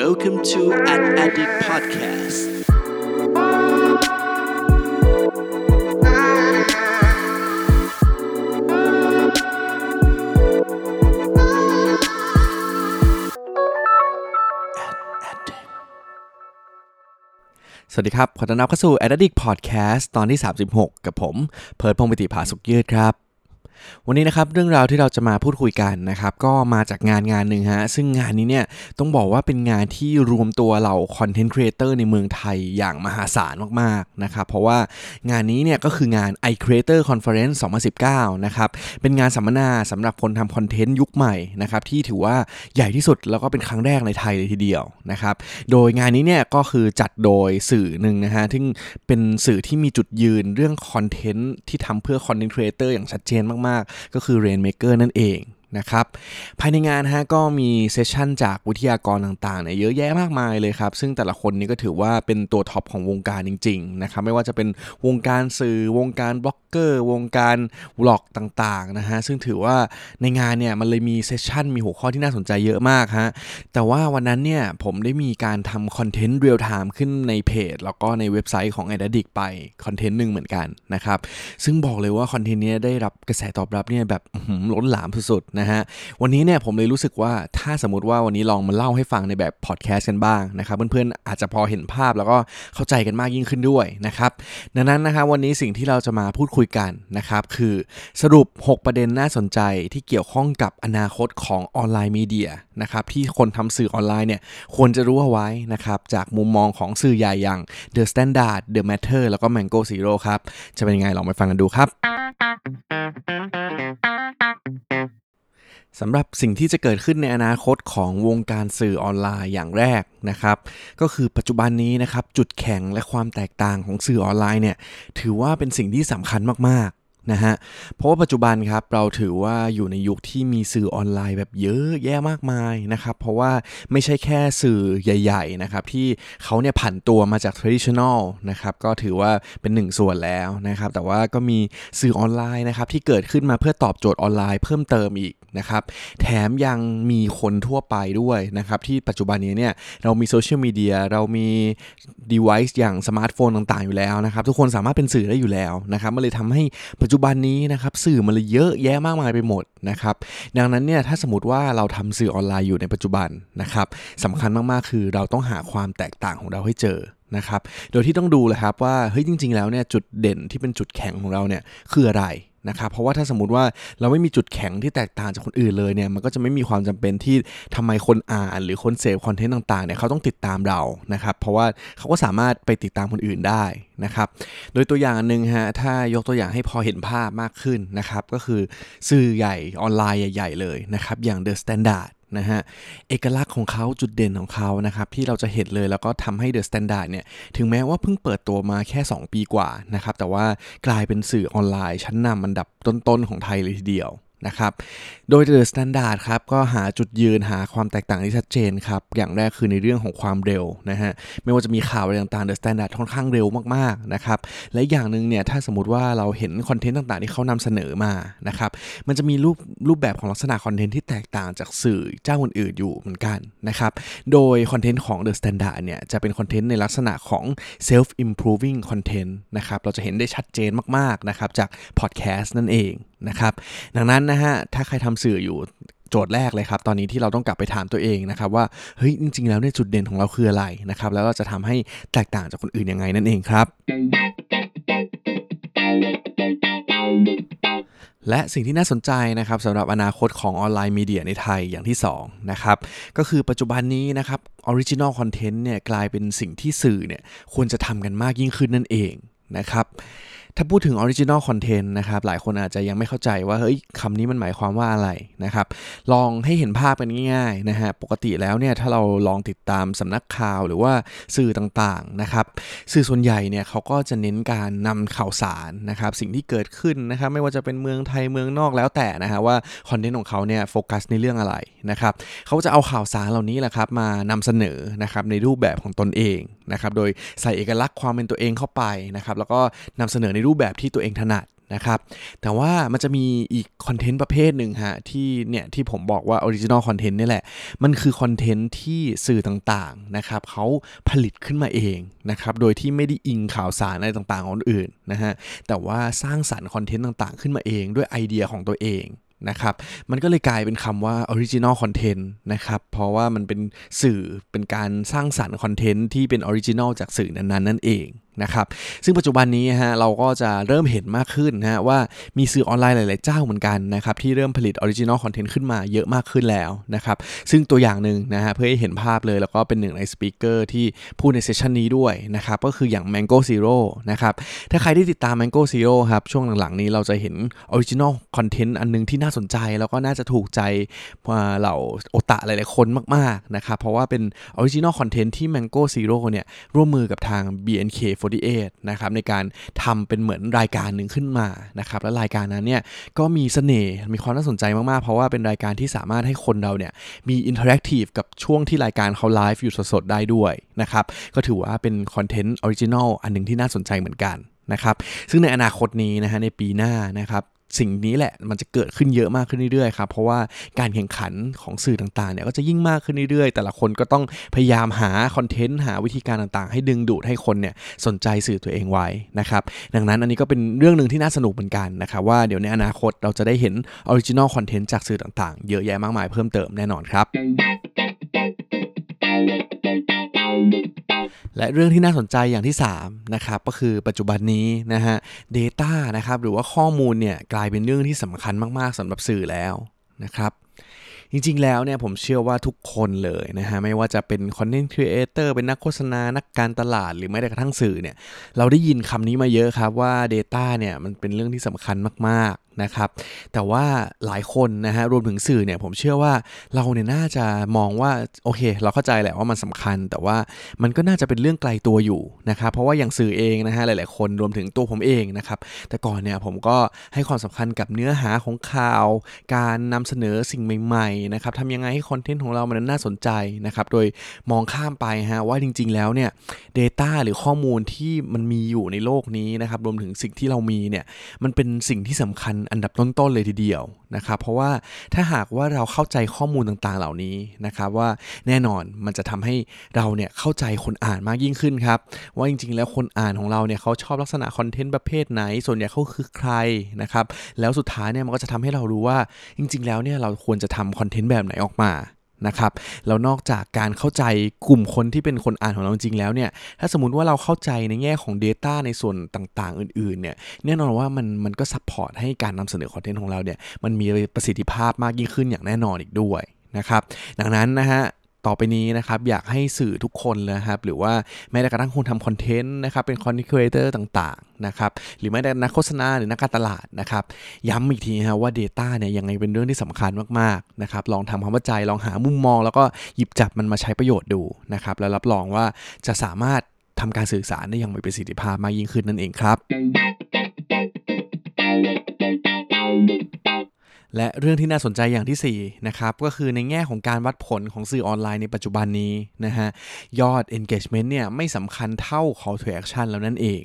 Welcome to an Addict Podcast สวัสดีครับ ขอต้อนรับเข้าสู่ Addict Podcast ตอนที่ 36 กับผม เพิร์ดพงศ์ปิติภาสุขยืดครับ วันนี้นะครับเรื่องราวที่เราจะมาพูดคุยกันนะครับก็มาจากงานงานหนึ่งฮะซึ่งงานนี้เนี่ยต้องบอกว่าเป็นงานที่รวมตัวเหล่า content creator ในเมืองไทยอย่างมหาศาลมากๆนะครับเพราะว่างานนี้เนี่ยก็คืองาน iCreator Conference 2019นะครับเป็นงานสัมมนาสำหรับคนทำคอนเทนต์ยุคใหม่นะครับที่ถือว่าใหญ่ที่สุดแล้วก็เป็นครั้งแรกในไทยเลยทีเดียวนะครับโดยงานนี้เนี่ยก็คือจัดโดยสื่อหนึ่งนะฮะที่เป็นสื่อที่มีจุดยืนเรื่องคอนเทนต์ที่ทำเพื่อ content creator อย่างชัดเจนมากๆ ก็คือ Rainmaker นั่นเองนะครับภายในงานฮะก็มี session จากวิทยากรต่างๆเนี่ยเยอะแยะมากมายเลยครับ ซึ่งแต่ละคนนี้ก็ถือว่าเป็นตัวท็อปของวงการจริงๆนะครับไม่ว่าจะเป็นวงการสื่อวงการบล็อก เกอร์ วงการ vlog ต่างๆนะฮะซึ่งถือว่าในงานเนี่ยมันเลยมี session มีหัวข้อที่น่าสนใจเยอะมากฮะแต่ว่าวันนั้นเนี่ยผมได้มีการทำคอนเทนต์ real-time ขึ้นในเพจ แล้วก็ในเว็บไซต์ของ a d a d i c ไปคอนเทนต์หนึ่งเหมือนกันนะครับซึ่งบอกเลยว่าคอนเทนต์นี้ได้รับกระแสตอบรับเนี่ยแบบล้นหลามสุดๆนะฮะวันนี้เนี่ยผมเลยรู้สึกว่าถ้าสมมติว่าวันนี้ลองมาเล่าให้ฟังในแบบพอดแคสต์กันบ้างนะครับเพื่อนๆอาจจะพอเห็นภาพแล้วก็เข้าใจกันมากยิ่งขึ้นด้วยนะครับดังนั้นนะครับวันนี้สิ่งที่เราจะมาพูดคุยกันนะครับ คือสรุป 6 ประเด็นน่าสนใจที่เกี่ยวข้องกับอนาคตของออนไลน์มีเดียนะครับที่คนทำสื่อออนไลน์เนี่ยควรจะรู้เอาไว้นะครับจากมุมมองของสื่อใหญ่อย่าง The Standard The Matter แล้วก็ Mango Zero ครับ จะเป็นยังไงลองไปฟังกันดูครับ สำหรับสิ่งที่จะเกิดขึ้นในอนาคตของวงการสื่อออนไลน์อย่างแรกนะครับ ก็คือปัจจุบันนี้นะครับจุดแข็งและความแตกต่างของสื่อออนไลน์เนี่ยถือว่าเป็นสิ่งที่สำคัญมากๆ นะฮะ เพราะว่าปัจจุบันครับเราถือว่าอยู่ในยุคที่มีสื่อออนไลน์แบบเยอะแยะมากมายนะครับ เพราะว่าไม่ใช่แค่สื่อใหญ่ ๆนะครับ ที่เขาเนี่ยผันตัวมาจาก traditional นะครับก็ถือว่าเป็นหนึ่งส่วนแล้วนะครับ แต่ว่าก็มีสื่อออนไลน์นะครับที่เกิดขึ้นมาเพื่อตอบโจทย์ออนไลน์เพิ่มเติมอีกนะครับ แถมยังมีคนทั่วไปด้วยนะครับ ที่ปัจจุบันนี้เนี่ยเรามีโซเชียลมีเดียเรามี device อย่างสมาร์ทโฟนต่างๆอยู่แล้วนะครับ ทุกคนสามารถเป็นสื่อได้อยู่แล้วนะครับมันเลยทำให้ปัจจุจุบันนี้นะครับสื่อมันเลยเยอะแยะมากมายไปหมดนะครับดังนั้นเนี่ยถ้าสมมติว่าเราทำสื่อออนไลน์อยู่ในปัจจุบันนะครับสำคัญมากๆคือเราต้องหาความแตกต่างของเราให้เจอนะครับโดยที่ต้องดูเลยครับว่าเฮ้ยจริง ๆ แล้วเนี่ยจุดเด่นที่เป็นจุดแข็งของเราเนี่ยคืออะไร นะครับเพราะว่าถ้าสมมติว่าเราไม่มีจุดแข็งที่แตกต่างจากคนอื่นเลยเนี่ยมันก็จะไม่มีความจำเป็นที่ทำไมคนอ่าน หรือคนเสพคอนเทนต์ต่างๆเนี่ยเขาต้องติดตามเรานะครับเพราะว่าเขาก็สามารถไปติดตามคนอื่นได้นะครับโดยตัวอย่างหนึ่งฮะถ้ายกตัวอย่างให้พอเห็นภาพมากขึ้นนะครับก็คือสื่อใหญ่ออนไลน์ใหญ่ ๆ เลยนะครับอย่าง The Standard นะฮะเอกลักษณ์ของเขาจุดเด่นของเขานะครับที่เราจะเห็นเลยแล้วก็ทำให้ The Standard เนี่ยถึงแม้ว่าเพิ่งเปิดตัวมาแค่ 2 ปีกว่านะครับแต่ว่ากลายเป็นสื่อออนไลน์ชั้นนำอันดับต้นๆของไทยเลยทีเดียว นะครับ โดย The Standard ครับก็หาจุดยืนหาความแตกต่างที่ชัดเจนครับ อย่างแรกคือในเรื่องของความเร็วนะฮะ ไม่ว่าจะมีข่าวอะไรต่างๆ The Standard ค่อนข้างเร็วมากๆนะครับ และอย่างหนึ่งเนี่ยถ้าสมมติว่าเราเห็นคอนเทนต์ต่างๆ ที่เขานำเสนอมานะครับ มันจะมีรูปรูปแบบของลักษณะคอนเทนต์ที่แตกต่างจากสื่อเจ้าอื่นๆอยู่เหมือนกันนะครับ โดยคอนเทนต์ของ The Standard เนี่ยจะเป็นคอนเทนต์ในลักษณะของ self improving content นะครับ เราจะเห็นได้ชัดเจนมากๆนะครับจาก podcast นั่นเองนะครับ ดังนั้นนะฮะ ถ้าใครทำสื่ออยู่โจทย์แรกเลยครับ ตอนนี้ที่เราต้องกลับไปถามตัวเองนะครับว่า เฮ้ย จริง ๆ แล้วเนี่ยจุดเด่นของเราคืออะไรนะครับ แล้วเราจะทำให้แตกต่างจากคนอื่นยังไงนั่นเองครับและสิ่งที่น่าสนใจนะครับสำหรับอนาคตของ online media ในไทยอย่างที่2นะครับก็คือปัจจุบันนี้นะครับ original content เนี่ยกลายเป็นสิ่งที่สื่อเนี่ยควรจะทำกันมากยิ่งขึ้นนั่นเองนะครับ ถ้าพูดถึง original content นะครับ หลายคนอาจจะยังไม่เข้าใจว่า เฮ้ยคำนี้มันหมายความว่าอะไรนะครับ ลองให้เห็นภาพกันง่ายๆนะฮะ ปกติแล้วเนี่ย ถ้าเราลองติดตามสำนักข่าวหรือว่าสื่อต่างๆนะครับ สื่อส่วนใหญ่เนี่ยเขาก็จะเน้นการนำข่าวสารนะครับ สิ่งที่เกิดขึ้นนะครับ ไม่ว่าจะเป็นเมืองไทยเมืองนอกแล้วแต่นะฮะว่าคอนเทนต์ของเขาเนี่ยโฟกัสในเรื่องอะไรนะครับ เขาจะเอาข่าวสารเหล่านี้แหละครับมานำเสนอนะครับในรูปแบบของตนเองนะครับ โดยใส่เอกลักษณ์ความเป็นตัวเองเข้าไปนะครับ แล้วก็นำเสนอในรูปแบบที่ตัวเองถนัดนะครับ แต่ว่ามันจะมีอีกคอนเทนต์ประเภทหนึ่งฮะที่เนี่ยที่ผมบอกว่า original content นี่แหละ มันคือคอนเทนต์ที่สื่อต่างๆนะครับเขาผลิตขึ้นมาเองนะครับโดยที่ไม่ได้อิงข่าวสารอะไรต่างๆของคนอื่นนะฮะแต่ว่าสร้างสรรค์คอนเทนต์ต่างๆ ขึ้นมาเองด้วยไอเดียของตัวเองนะครับมันก็เลยกลายเป็นคำว่า original content นะครับ เพราะว่ามันเป็นสื่อเป็นการสร้างสรรค์คอนเทนต์ที่เป็น original จากสื่อนั้นๆ นั่นเอง นะครับซึ่งปัจจุบันนี้ฮะเราก็จะเริ่มเห็นมากขึ้นนะฮะว่ามีสื่อออนไลน์หลาย ๆ เจ้าเหมือนกันนะครับที่เริ่มผลิต original content ขึ้นมาเยอะมากขึ้นแล้วนะครับซึ่งตัวอย่างหนึ่งนะฮะเพื่อให้เห็นภาพเลยแล้วก็เป็นหนึ่งใน speaker ที่พูดใน session นี้ด้วยนะครับก็คืออย่าง Mango Zero นะครับถ้าใครที่ติดตาม Mango Zero ครับช่วงหลัง ๆ นี้เราจะเห็น original content อันนึงที่น่าสนใจ แล้วก็น่าจะถูกใจเหล่าโอตะหลาย ๆ คนมาก ๆ นะครับเพราะว่าเป็นoriginal content ที่ Mango Zero เนี่ยร่วมมือกับทาง48นะครับในการทำเป็นเหมือนรายการหนึ่งขึ้นมานะครับและรายการนั้นเนี่ยก็มีเสน่ห์มีความน่าสนใจมากๆ เพราะว่าเป็นรายการที่สามารถให้คนเราเนี่ยมี interactive กับช่วงที่รายการเขาไลฟ์อยู่สดๆได้ด้วยนะครับก็ถือว่าเป็น content original อันหนึ่งที่น่าสนใจเหมือนกันนะครับซึ่งในอนาคตนี้นะฮะในปีหน้านะครับ สิ่งนี้แหละมันจะเกิดขึ้นเยอะมากขึ้นเรื่อยๆครับเพราะว่าการแข่งขันของสื่อต่างๆเนี่ยก็จะยิ่งมากขึ้นเรื่อยๆ แต่ละคนก็ต้องพยายามหาคอนเทนต์หาวิธีการต่างๆ ให้ดึงดูดให้คนเนี่ยสนใจสื่อตัวเองไว้นะครับดังนั้นอันนี้ก็เป็นเรื่องหนึ่งที่น่าสนุกเหมือนกันนะครับว่าเดี๋ยวในอนาคตเราจะได้เห็น original content จากสื่อต่างๆ เยอะแยะมากมายเพิ่มเติมแน่นอนครับ และเรื่องที่น่าสนใจอย่างที่3นะครับก็คือปัจจุบันนี้นะฮะ Data นะครับหรือว่าข้อมูลเนี่ยกลายเป็นเรื่องที่สำคัญมากๆสำหรับสื่อแล้วนะครับ จริงๆ แล้วเนี่ยผมเชื่อว่าทุกคนเลยนะฮะไม่ว่าจะเป็นคอนเทนต์ครีเอเตอร์เป็นนักโฆษณานักการตลาดหรือแม้แต่กระทั่งสื่อเนี่ยเราได้ยินคำนี้มาเยอะครับว่า Data เนี่ยมันเป็นเรื่องที่สำคัญมากๆนะครับแต่ว่าหลายคนนะฮะรวมถึงสื่อเนี่ยผมเชื่อว่าเราเนี่ยน่าจะมองว่าโอเค เราเข้าใจแหละว่ามันสำคัญ แต่ว่ามันก็น่าจะเป็นเรื่องไกลตัวอยู่นะครับเพราะว่าอย่างสื่อเองนะฮะหลาย ๆ คนรวมถึงตัวผมเองนะครับแต่ก่อนเนี่ยผมก็ให้ความสำคัญกับเนื้อหาของข่าว การนำเสนอสิ่งใหม่นะครับทำยังไงให้คอนเทนต์ของเรามันน่าสนใจนะครับโดยมองข้ามไปฮะว่าจริง ๆ แล้วเนี่ย Data หรือข้อมูลที่มันมีอยู่ในโลกนี้นะครับรวมถึงสิ่งที่เรามีเนี่ยมันเป็นสิ่งที่สำคัญอันดับต้นๆเลยทีเดียว นะครับเพราะว่าถ้าหากว่าเราเข้าใจข้อมูลต่างๆเหล่านี้นะครับว่าแน่นอนมันจะทำให้เราเนี่ยเข้าใจคนอ่านมากยิ่งขึ้นครับว่าจริงๆ แล้วคนอ่านของเราเนี่ยเขาชอบลักษณะคอนเทนต์ประเภทไหน ส่วนใหญ่เขาคือใครนะครับแล้วสุดท้ายเนี่ยมันก็จะทำให้เรารู้ว่าจริง ๆ แล้วเนี่ยเราควรจะทำคอนเทนต์แบบไหนออกมา นะครับแล้วนอกจากการเข้าใจกลุ่มคนที่เป็นคนอ่านของเราจริงแล้วเนี่ยถ้าสมมติว่าเราเข้าใจในแง่ของ Data ในส่วนต่างๆ อื่นๆเนี่ยแน่นอนว่ามันมันก็ support ให้การนำเสนอคอนเทนต์ของเราเนี่ยมันมีประสิทธิภาพมากยิ่งขึ้นอย่างแน่นอนอีกด้วยนะครับดังนั้นนะฮะ ต่อไปนี้นะครับอยากให้สื่อทุกคนเลยครับหรือว่าแม้แต่กระทั่งคนทำคอนเทนต์นะครับเป็นคอนเทนต์ครีเอเตอร์ต่างๆนะครับหรือแม้แต่นักโฆษณาหรือนักการตลาดนะครับย้ำอีกทีนะว่า Data เนี่ยยังไงเป็นเรื่องที่สำคัญมากๆนะครับลองทำความเข้าใจลองหามุมมอง แล้วก็หยิบจับมันมาใช้ประโยชน์ดูนะครับแล้วรับรองว่าจะสามารถทำการสื่อสารได้อย่างมีประสิทธิภาพมากยิ่งขึ้นนั่นเองครับ และเรื่องที่น่าสนใจอย่างที่4นะครับก็คือในแง่ของการวัดผลของสื่อออนไลน์ในปัจจุบันนี้นะฮะยอด engagement เนี่ยไม่สำคัญเท่า call to action แล้วนั่นเอง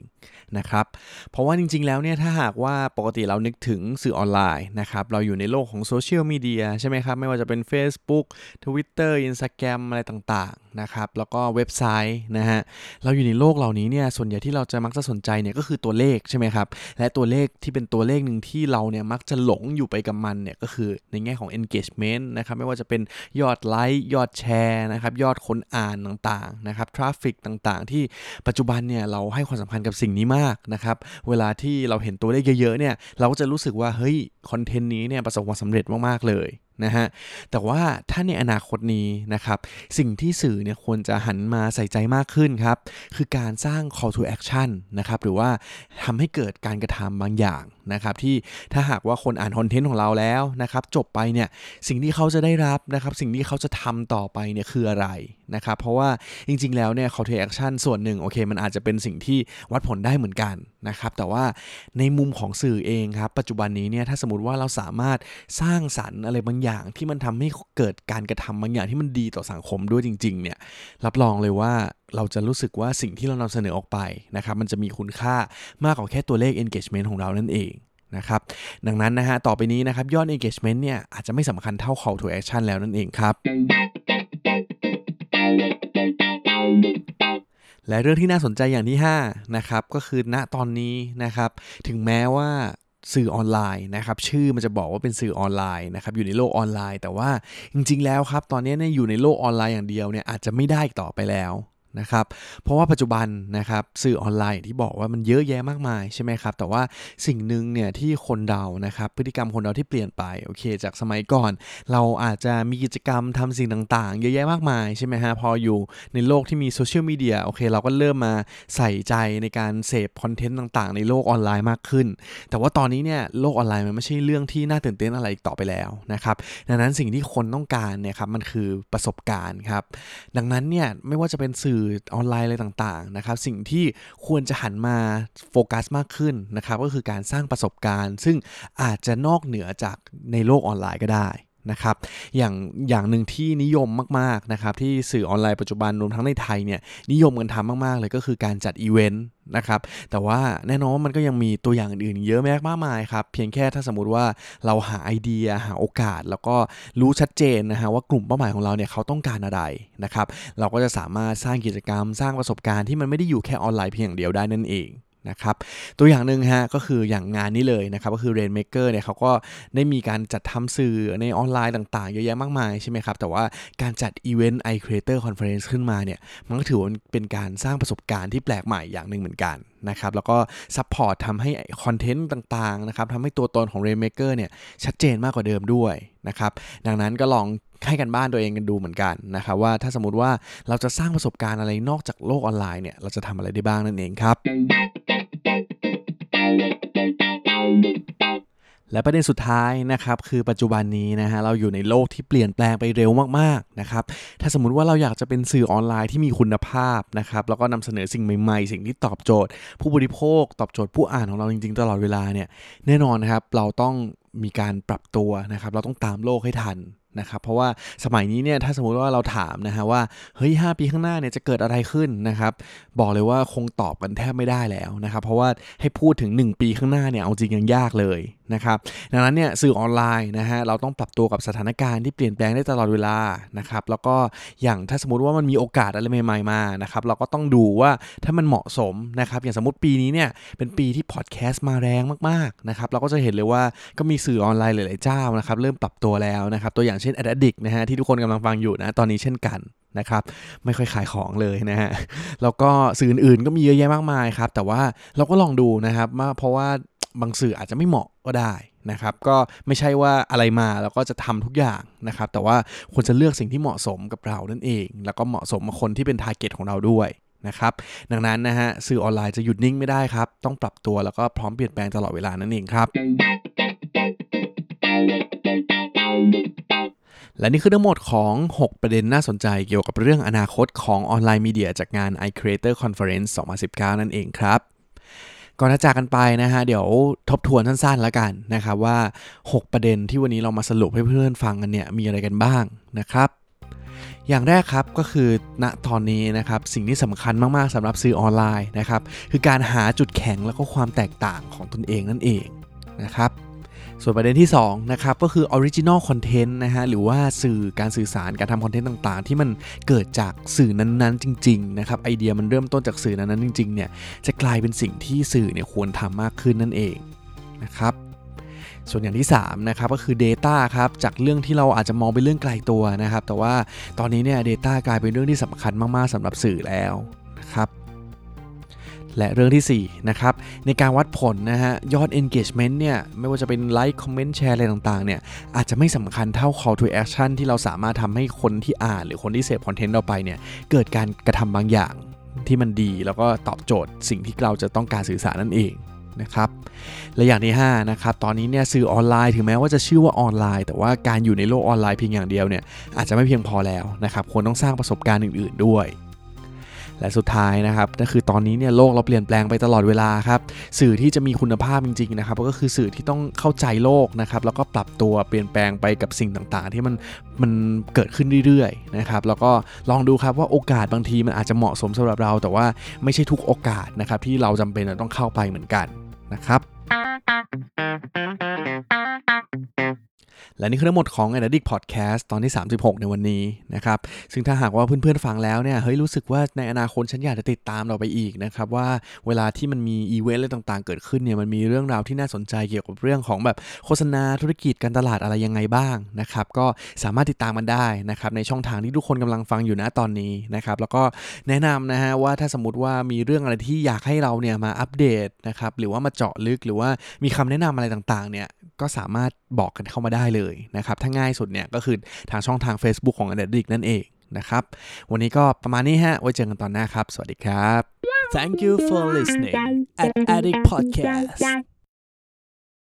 นะครับเพราะว่าจริงๆแล้วเนี่ยถ้าหากว่าปกติเรานึกถึงสื่อออนไลน์นะครับเราอยู่ในโลกของโซเชียลมีเดียใช่ไหมครับไม่ว่าจะเป็น Facebook Twitter Instagram อะไรต่างๆนะครับแล้วก็เว็บไซต์นะฮะเราอยู่ในโลกเหล่านี้เนี่ยส่วนใหญ่ที่เราจะมักจะสนใจเนี่ยก็คือตัวเลขใช่ไหมครับและตัวเลขที่เป็นตัวเลขหนึ่งที่เราเนี่ยมักจะหลงอยู่ไปกับมันเนี่ยก็คือในแง่ของ engagement นะครับไม่ว่าจะเป็นยอดไลค์ยอดแชร์นะครับยอดคนอ่านต่างๆนะครับ traffic ต่างๆ ที่ปัจจุบันเนี่ยเราให้ความสำคัญกับสิ่งนี้มากนะครับเวลาที่เราเห็นตัวเลขเยอะๆเนี่ยเราก็จะรู้สึกว่าเฮ้ยคอนเทนต์นี้เนี่ยประสบความสำเร็จมากๆเลย นะฮะแต่ว่าถ้าในอนาคตนี้นะครับสิ่งที่สื่อเนี่ยควรจะหันมาใส่ใจมากขึ้นครับ คือการสร้าง call to action นะครับหรือว่าทำให้เกิดการกระทำบางอย่างนะครับที่ถ้าหากว่าคนอ่านคอนเทนต์ของเราแล้วนะครับจบไปเนี่ยสิ่งที่เขาจะได้รับนะครับสิ่งที่เขาจะทำต่อไปเนี่ยคืออะไรนะครับเพราะว่าจริง ๆ แล้วเนี่ย call to action ส่วนหนึ่งโอเค มันอาจจะเป็นสิ่งที่วัดผลได้เหมือนกันนะครับแต่ว่าในมุมของสื่อเองครับปัจจุบันนี้เนี่ยถ้าสมมติว่าเราสามารถสร้างสรรค์อะไรบางอย่างางที่มันทำให้เกิดการกระทำบางอย่างที่มันดีต่อสังคมด้วยจริง ๆ เนี่ย รับรองเลยว่าเราจะรู้สึกว่าสิ่งที่เรานำเสนอออกไปนะครับ มันจะมีคุณค่ามากกว่าแค่ตัวเลข engagement ของเรานั่นเองนะครับดังนั้นนะฮะต่อไปนี้นะครับยอด engagement เนี่ยอาจจะไม่สำคัญเท่า call to action แล้วนั่นเองครับ และเรื่องที่น่าสนใจอย่างที่ 5 นะครับ ก็คือณตอนนี้นะครับ ถึงแม้ว่า สื่อออนไลน์นะครับชื่อมันจะบอกว่าเป็นสื่อออนไลน์นะครับอยู่ในโลกออนไลน์ แต่ว่าจริง ๆ แล้วครับตอนนี้เนี่ยอยู่ในโลกออนไลน์อย่างเดียวเนี่ยอาจจะไม่ได้ต่อไปแล้ว นะครับ เพราะว่าปัจจุบันนะครับสื่อออนไลน์ที่บอกว่ามันเยอะแยะมากมายใช่ไหมครับ แต่ว่าสิ่งหนึ่งเนี่ยที่คนเรานะครับพฤติกรรมคนเราที่เปลี่ยนไปโอเค จากสมัยก่อน เราอาจจะมีกิจกรรมทำสิ่งต่างๆ เยอะแยะมากมายใช่ไหมฮะพออยู่ในโลกที่มีโซเชียลมีเดียโอเคเราก็เริ่มมาใส่ใจในการเสพคอนเทนต์ต่างๆ ในโลกออนไลน์มากขึ้น แต่ว่าตอนนี้เนี่ยโลกออนไลน์มันไม่ใช่เรื่องที่น่าตื่นเต้นอะไรอีกต่อไปแล้วนะครับดังนั้นสิ่งที่คนต้องการเนี่ยครับมันคือประสบการณ์ครับดังนั้นเนี่ยไม่ว่าจะเป็นสื่อออนไลน์อะไรต่างๆนะครับสิ่งที่ควรจะหันมาโฟกัสมากขึ้นนะครับก็คือการสร้างประสบการณ์ ซึ่งอาจจะนอกเหนือจากในโลกออนไลน์ก็ได้ นะครับอย่างอย่างหนึ่งที่นิยมมากๆนะครับที่สื่อออนไลน์ปัจจุบันรวมทั้งในไทยเนี่ยนิยมกันทำมากๆเลยก็คือการจัดอีเวนต์นะครับแต่ว่าแน่นอนว่ามันก็ยังมีตัวอย่างอื่นๆเยอะแยะมากมายครับเพียงแค่ถ้าสมมติว่าเราหาไอเดียหาโอกาส แล้วก็รู้ชัดเจนนะฮะว่ากลุ่มเป้าหมายของเราเนี่ยเขาต้องการอะไรนะครับเราก็จะสามารถสร้างกิจกรรม สร้างประสบการณ์ที่มันไม่ได้อยู่แค่ออนไลน์เพียงอย่างเดียวได้นั่นเอง นะครับตัวอย่างหนึ่งฮะก็คืออย่างงานนี้เลยนะครับก็คือ Rainmaker เนี่ยเขาก็ได้มีการจัดทำสื่อในออนไลน์ต่างๆ เยอะแยะมากมายใช่ไหมครับ แต่ว่าการจัดอีเวนต์ i Creator Conference ขึ้นมาเนี่ยมันก็ถือว่าเป็นการสร้างประสบการณ์ที่แปลกใหม่อย่างหนึ่งเหมือนกันนะครับแล้วก็ support ทำให้คอนเทนต์ต่างๆนะครับทำให้ตัวตนของ Rainmaker เนี่ยชัดเจนมากกว่าเดิมด้วยนะครับดังนั้นก็ลอง ให้การบ้านตัวเองกันดูเหมือนกันนะครับว่าถ้าสมมติว่าเราจะสร้างประสบการณ์อะไรนอกจากโลกออนไลน์เนี่ยเราจะทำอะไรได้บ้างนั่นเองครับ และประเด็นสุดท้ายนะครับคือปัจจุบันนี้นะฮะเราอยู่ในโลกที่เปลี่ยนแปลงไปเร็วมากๆนะครับถ้าสมมุติว่าเราอยากจะเป็นสื่อออนไลน์ที่มีคุณภาพนะครับแล้วก็นำเสนอสิ่งใหม่ๆ สิ่งที่ตอบโจทย์ ผู้บริโภค ตอบโจทย์ผู้อ่านของเราจริงๆ ตลอดเวลาเนี่ยแน่นอนนะครับเราต้องมีการปรับตัวนะครับ เราต้องตามโลกให้ทัน นะครับเพราะว่าสมัยนี้เนี่ยถ้าสมมุติว่าเราถามนะฮะว่าเฮ้ย 5 ปีข้างหน้าเนี่ยจะเกิดอะไรขึ้นนะครับบอกเลยว่าคงตอบกันแทบไม่ได้แล้วนะครับเพราะว่าให้พูดถึง 1 ปีข้างหน้าเนี่ยเอาจริงยังยากเลยนะครับดังนั้นเนี่ยสื่อออนไลน์นะฮะเราต้องปรับตัวกับสถานการณ์ที่เปลี่ยนแปลงได้ตลอดเวลานะครับแล้วก็อย่างถ้าสมมติว่ามันมีโอกาสอะไรใหม่ ๆมานะครับเราก็ต้องดูว่าถ้ามันเหมาะสมนะครับอย่างสมมติปีนี้เนี่ยเป็นปีที่พอดแคสต์มาแรงมากๆนะครับเราก็จะเห็นเลยว่าก็มีสื่อออนไลน์หลายๆเจ้านะครับเริ่มปรับตัวแล้วนะครับตัวอย่างเช่น a d d i c t นะฮะที่ทุกคนกำลังฟังอยู่นะตอนนี้เช่นกันนะครับไม่ค่อยขายของเลยนะฮะแล้วก็สื่ออื่นๆก็มีเยอะแยะมากมายครับแต่ว่าเราก็ลองดูนะครับว่าเพราะว่าบางสื่ออาจจะไม่เหมาะก็ได้นะครับก็ไม่ใช่ว่าอะไรมาแล้วก็จะทำทุกอย่างนะครับแต่ว่าควรจะเลือกสิ่งที่เหมาะสมกับเรานั่นเอง แล้วก็เหมาะสมกับคนที่เป็น target ของเราด้วยนะครับดังนั้นนะฮะสื่อออนไลน์จะหยุดนิ่งไม่ได้ครับ ต้องปรับตัวแล้วก็พร้อมเปลี่ยนแปลงตลอดเวลานั่นเองครับ และนี่คือทั้งหมดของ 6 ประเด็นน่าสนใจเกี่ยวกับเรื่องอนาคตของออนไลน์มีเดียจากงาน iCreator Conference 2019 นั่นเองครับก่อนจะจากกันไปนะฮะ เดี๋ยวทบทวนสั้นๆแล้วกันนะครับว่า 6 ประเด็นที่วันนี้เรามาสรุปให้เพื่อนฟังกันเนี่ย มีอะไรกันบ้างนะครับ อย่างแรกครับก็คือณตอนนี้นะครับสิ่งที่สำคัญมากๆสำหรับสื่อออนไลน์นะครับ คือการหาจุดแข็งแล้วก็ความแตกต่างของตนเองนั่นเองนะครับ ส่วนประเด็นที่2นะครับก็คือ Original Content นะฮะหรือว่าสื่อการสื่อสารการทำคอนเทนต์ต่างๆ ที่มันเกิดจากสื่อนั้นๆ จริงๆนะครับไอเดียมันเริ่มต้นจากสื่อนั้นๆจริงๆเนี่ยจะกลายเป็นสิ่งที่สื่อเนี่ยควรทำมากขึ้นนั่นเองนะครับส่วนอย่างที่3นะครับก็คือ Data ครับจากเรื่องที่เราอาจจะมองเป็นเรื่องไกลตัวนะครับแต่ว่าตอนนี้เนี่ย Data กลายเป็นเรื่องที่สำคัญมากๆสำหรับสื่อแล้วนะครับ และเรื่องที่ 4 นะครับ ในการวัดผลนะฮะ ยอด engagement เนี่ย ไม่ว่าจะเป็นไลค์คอมเมนต์แชร์อะไรต่างๆ เนี่ย อาจจะไม่สำคัญเท่า call to action ที่เราสามารถทำให้คนที่อ่าน หรือคนที่เสพคอนเทนต์เราไปเนี่ย เกิดการกระทำบางอย่างที่มันดี แล้วก็ตอบโจทย์สิ่งที่เราจะต้องการสื่อสารนั่นเองนะครับและอย่างที่5นะครับตอนนี้เนี่ยสื่อออนไลน์ถึงแม้ว่าจะชื่อว่าออนไลน์ แต่ว่าการอยู่ในโลกออนไลน์เพียงอย่างเดียวเนี่ยอาจจะไม่เพียงพอแล้วนะครับควรต้องสร้างประสบการณ์อื่น ๆ ด้วย และสุดท้ายนะครับก็คือตอนนี้เนี่ยโลกเราเปลี่ยนแปลงไปตลอดเวลาครับสื่อที่จะมีคุณภาพจริงๆนะครับก็คือสื่อที่ต้องเข้าใจโลกนะครับแล้วก็ปรับตัวเปลี่ยนแปลงไปกับสิ่งต่างๆ ที่มันมันเกิดขึ้นเรื่อยๆนะครับแล้วก็ลองดูครับว่าโอกาสบางทีมันอาจจะเหมาะสมสำหรับเรา แต่ว่าไม่ใช่ทุกโอกาสนะครับที่เราจำเป็นต้องเข้าไปเหมือนกันนะครับ และนี่คือทั้งหมดของ a d d i c t Podcast ตอนที่ 36 ในวันนี้นะครับ ซึ่งถ้าหากว่าเพื่อนๆฟังแล้วเนี่ย เฮ้ยรู้สึกว่าในอนาคตฉันอยากจะติดตามเราไปอีกนะครับ ว่าเวลาที่มันมีอีเวนต์อะไรต่างๆ เกิดขึ้นเนี่ย มันมีเรื่องราวที่น่าสนใจเกี่ยวกับเรื่องของแบบโฆษณาธุรกิจการตลาดอะไรยังไงบ้างนะครับ ก็สามารถติดตามมันได้นะครับในช่องทางที่ทุกคนกำลังฟังอยู่นะตอนนี้นะครับ แล้วก็แนะนำนะฮะว่าถ้าสมมติว่ามีเรื่องอะไรที่อยากให้เราเนี่ยมาอัปเดตนะครับ หรือว่ามาเจาะลึก หรือว่ามีคำแนะนำอะไรต่างๆ เนี่ย ก็สามารถบอกกันเข้ามาได้เลยนะครับ ถ้าง่ายสุดเนี่ยก็คือทางช่องทาง Facebook ของ a d d i c t นั่นเองนะครับ วันนี้ก็ประมาณนี้ฮะ ไว้เจอกันตอนหน้าครับ สวัสดีครับ Thank you for listening at Addict Podcast